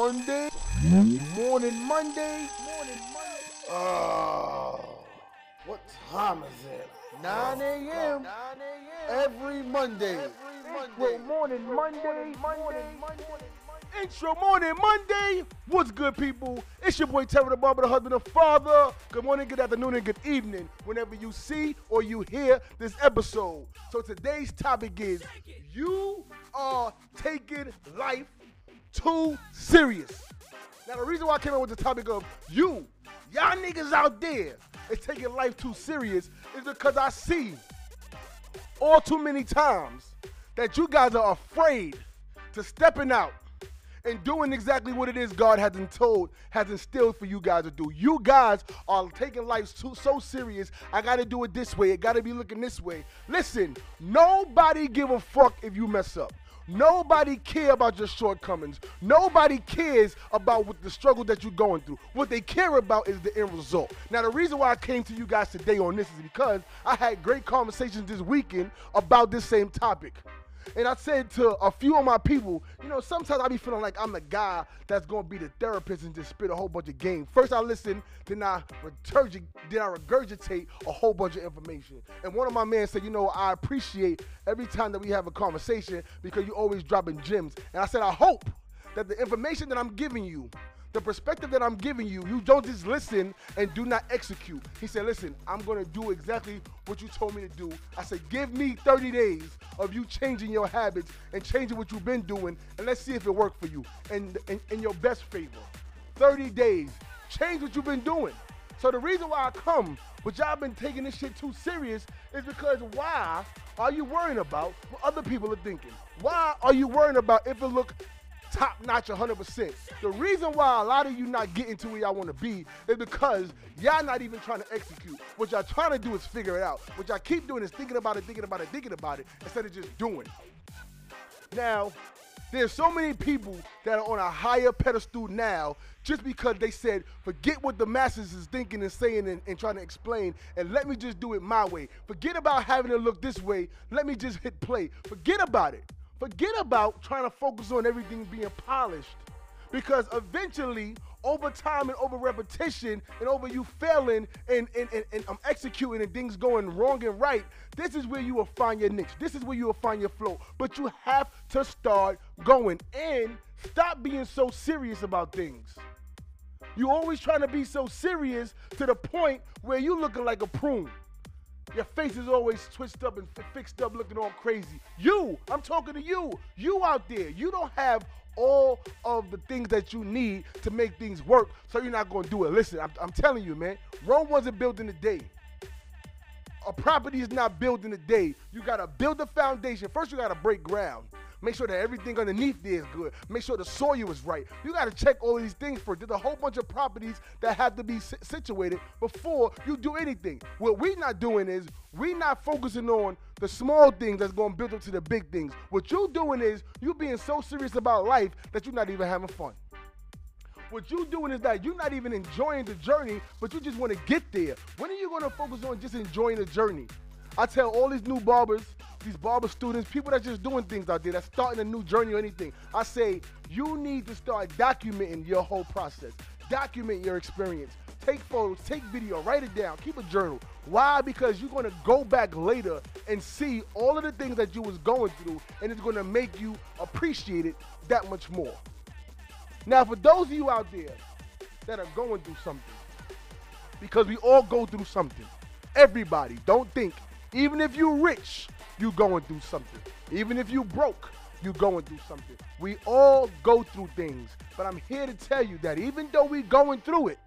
Monday. Morning Monday. Morning Monday. Oh, what time is it? 9 a.m. Every Monday. Every Monday. Well, morning Monday. Intro morning Monday. What's good, people? It's your boy Terah the Barber, the husband and father. Good morning, good afternoon, and good evening, whenever you see or you hear this episode. So today's topic is you are taking life too serious. Now the reason why I came up with the topic of you, y'all niggas out there is taking life too serious is because I see all too many times that you guys are afraid to stepping out and doing exactly what it is God has told, has instilled for you guys to do. You guys are taking life too, so serious. I got to do it this way. It got to be looking this way. Listen, nobody give a fuck if you mess up. Nobody care about your shortcomings. Nobody cares about what the struggle that you're going through. What they care about is the end result. Now, the reason why I came to you guys today on this is because I had great conversations this weekend about this same topic. And I said to a few of my people, you know, sometimes I be feeling like I'm the guy that's gonna be the therapist and just spit a whole bunch of game. First I listen, then I regurgitate, then I regurgitate a whole bunch of information. And one of my men said, you know, I appreciate every time that we have a conversation because you always dropping gems. And I said, I hope that the information that I'm giving you the perspective that I'm giving you, you don't just listen and do not execute. He said, Listen, I'm to do exactly what you told me to do. I said, Give me 30 days of you changing your habits and changing what you've been doing, and let's see if it worked for you in, in, in your best favor. 30 days. Change what you've been doing. So the reason why I come, but y'all been taking this shit too serious, is because why are you worrying about what other people are thinking? Why are you worrying about if it look top notch 100%. The reason why a lot of you not getting to where y'all want to be is because y'all not even trying to execute. What y'all trying to do is figure it out. What y'all keep doing is thinking about it, thinking about it, thinking about it, instead of just doing. Now, there's so many people that are on a higher pedestal now just because they said, forget what the masses is thinking and saying and, and, trying to explain, and let me just do it my way. Forget about having to look this way. Let me just hit play. Forget about it. Forget about trying to focus on everything being polished. Because eventually, over time and over repetition and over you failing and, and, and, and um, executing and things going wrong and right, this is where you will find your niche. This is where you will find your flow. But you have to start going and stop being so serious about things. You're always trying to be so serious to the point where you're looking like a prune. Your face is always twitched up and fixed up, looking all crazy. You, I'm talking to you. You out there, you don't have all of the things that you need to make things work, so you're not going to do it. Listen, I'm, I'm telling you, man, Rome wasn't built in a day. A property is not built in a day. You got to build the foundation. First, you got to break ground. Make sure that everything underneath there is good. Make sure the soil is right. You got to check all of these things first. There's a whole bunch of properties that have to be situated before you do anything. What we're not doing is we're not focusing on the small things that's going to build up to the big things. What you're doing is you're being so serious about life that you're not even having fun. What you're doing is that you're not even enjoying the journey, but you just want to get there. When are you going to focus on just enjoying the journey? I tell all these new barbers, these barber students, people that just doing things out there, that's starting a new journey or anything. I say you need to start documenting your whole process. Document your experience. Take photos, take video, write it down, keep a journal. Why? Because you're gonna go back later and see all of the things that you was going through, and it's gonna make you appreciate it that much more. Now, for those of you out there that are going through something, because we all go through something. Everybody, don't think even if you're rich, you going through something. Even if you broke, you going through something. We all go through things. But I'm here to tell you that even though we going through it,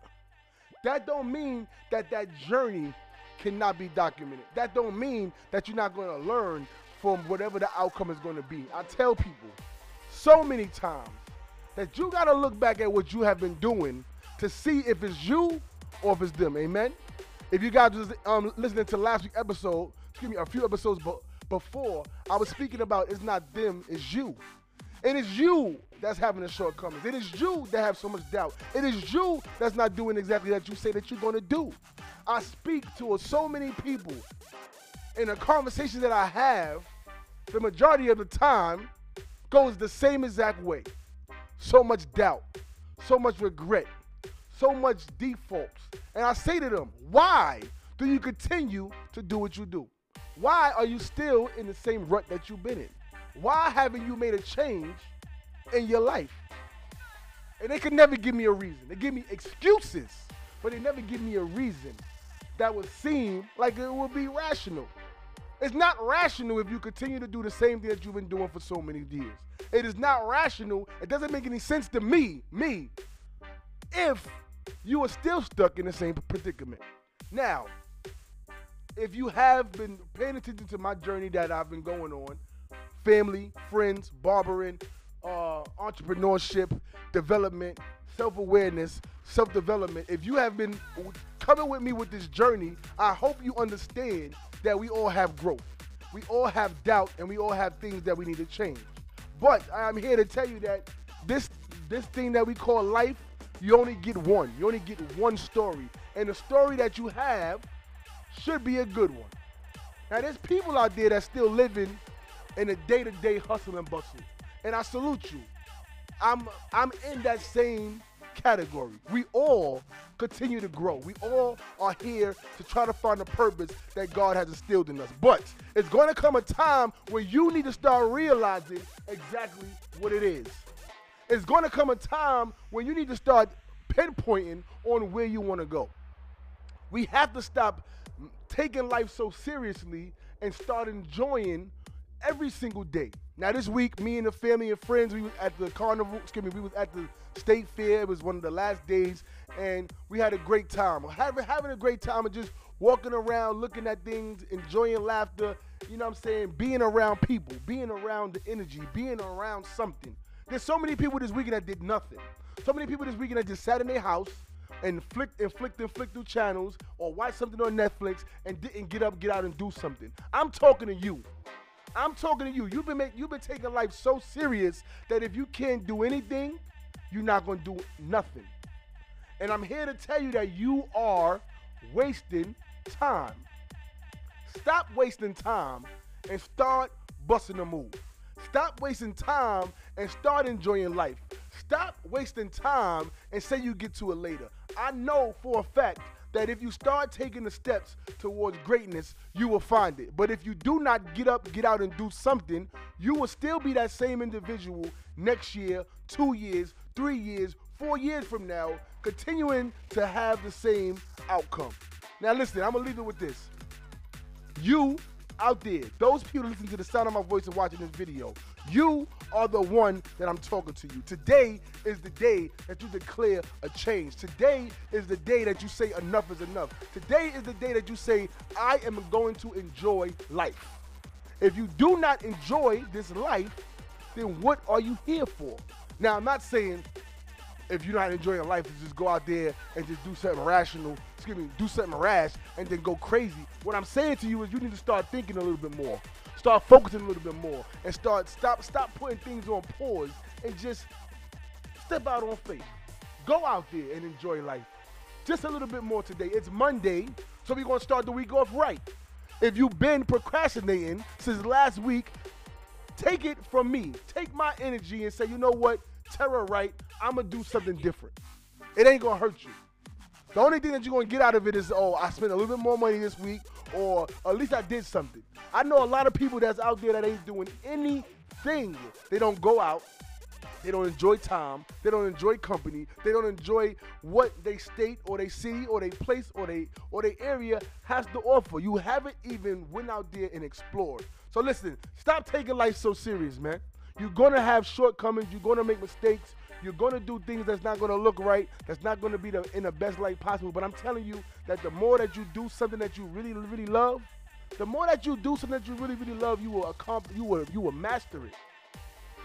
that don't mean that that journey cannot be documented. That don't mean that you're not going to learn from whatever the outcome is going to be. I tell people so many times that you got to look back at what you have been doing to see if it's you or if it's them. Amen. If you guys was um, listening to last week's episode, excuse me, a few episodes before, I was speaking about it's not them, it's you. It is you that's having the shortcomings. It is you that have so much doubt. It is you that's not doing exactly that you say that you're going to do. I speak to so many people in the conversation that I have, the majority of the time goes the same exact way. so much doubt, so much regret, so much defaults. And I say to them, why do you continue to do what you do? Why are you still in the same rut that you've been in? Why haven't you made a change in your life? And they could never give me a reason. They give me excuses, but they never give me a reason that would seem like it would be rational. It's not rational if you continue to do the same thing that you've been doing for so many years. It is not rational. It doesn't make any sense to me, me, if you are still stuck in the same predicament. Now, if you have been paying attention to my journey that I've been going on, family, friends, barbering, uh, entrepreneurship, development, self awareness, self development, if you have been coming with me with this journey, I hope you understand that we all have growth. We all have doubt and we all have things that we need to change. But I'm here to tell you that this this thing that we call life, you only get one. You only get one story. And the story that you have should be a good one. Now there's people out there that's still living in a day-to-day hustle and bustle. And I salute you. I'm I'm in that same category. We all continue to grow. We all are here to try to find the purpose that God has instilled in us. But it's going to come a time where you need to start realizing exactly what it is. It's going to come a time when you need to start pinpointing on where you want to go. We have to stop taking life so seriously and start enjoying every single day. Now this week, me and the family and friends, we was at the carnival. Excuse me, we was at the state fair. It was one of the last days, and we had a great time. Having having a great time and just walking around, looking at things, enjoying laughter. You know what I'm saying? Being around people, being around the energy, being around something. There's so many people this weekend that did nothing. So many people this weekend that just sat in their house and flicked and flicked through channels or watch something on Netflix and didn't get up, get out and do something. I'm talking to you. I'm talking to you. You've been make, you've been taking life so serious that if you can't do anything, you're not gonna do nothing. And I'm here to tell you that you are wasting time. Stop wasting time and start busting a move. Stop wasting time and start enjoying life. Stop wasting time and say you get to it later. I know for a fact that if you start taking the steps towards greatness, you will find it. But if you do not get up, get out, and do something, you will still be that same individual next year, two years, three years, four years from now, continuing to have the same outcome. Now, listen, I'm gonna leave it with this. You out there, those people listening to the sound of my voice and watching this video, you are the one that I'm talking to you. Today is the day that you declare a change. Today is the day that you say enough is enough. Today is the day that you say, I am going to enjoy life. If you do not enjoy this life, then what are you here for? Now, I'm not saying if you're not enjoying life, just go out there and just do something rational, excuse me, do something rash and then go crazy. What I'm saying to you is you need to start thinking a little bit more. Start focusing a little bit more and start stop stop putting things on pause and just step out on faith. Go out there and enjoy life. Just a little bit more today. It's Monday, so we're gonna start the week off right. If you've been procrastinating since last week, take it from me. Take my energy and say, you know what? Terah right, I'm gonna do something different. It ain't gonna hurt you. The only thing that you're gonna get out of it is, oh, I spent a little bit more money this week, or at least I did something. I know a lot of people that's out there that ain't doing anything. They don't go out. They don't enjoy time. They don't enjoy company. They don't enjoy what they state or they city or they place or they or they area has to offer. You haven't even went out there and explored. So listen, stop taking life so serious, man. You're gonna have shortcomings. You're gonna make mistakes. You're gonna do things that's not gonna look right. That's not gonna be the, in the best light possible. But I'm telling you that the more that you do something that you really, really love, the more that you do something that you really, really love, you will accomplish. You will, you will master it.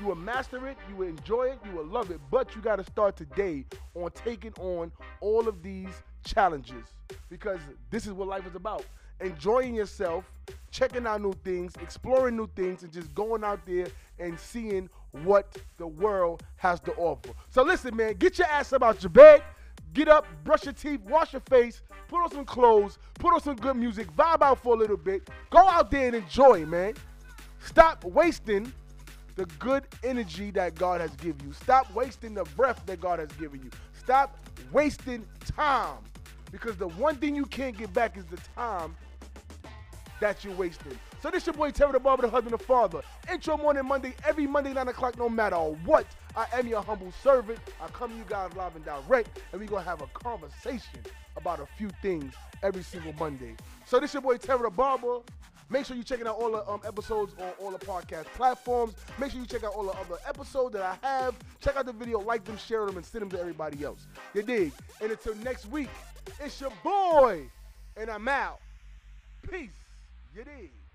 You will master it. You will enjoy it. You will love it. But you got to start today on taking on all of these challenges because this is what life is about enjoying yourself, checking out new things, exploring new things, and just going out there and seeing what the world has to offer. So listen, man, get your ass up out your bed. Get up, brush your teeth, wash your face, put on some clothes, put on some good music, vibe out for a little bit. Go out there and enjoy, man. Stop wasting the good energy that God has given you. Stop wasting the breath that God has given you. Stop wasting time. Because the one thing you can't get back is the time that you're wasting. So this your boy Terah the Barber, the husband and father. Intro morning Monday, every Monday, 9 o'clock, no matter what. I am your humble servant. I come to you guys live and direct, and we gonna have a conversation about a few things every single Monday. So this your boy Terah the Barber. Make sure you checking out all the um, episodes on all the podcast platforms. Make sure you check out all the other episodes that I have. Check out the video, like them, share them, and send them to everybody else. You dig? And until next week, it's your boy, and I'm out. Peace. Dig?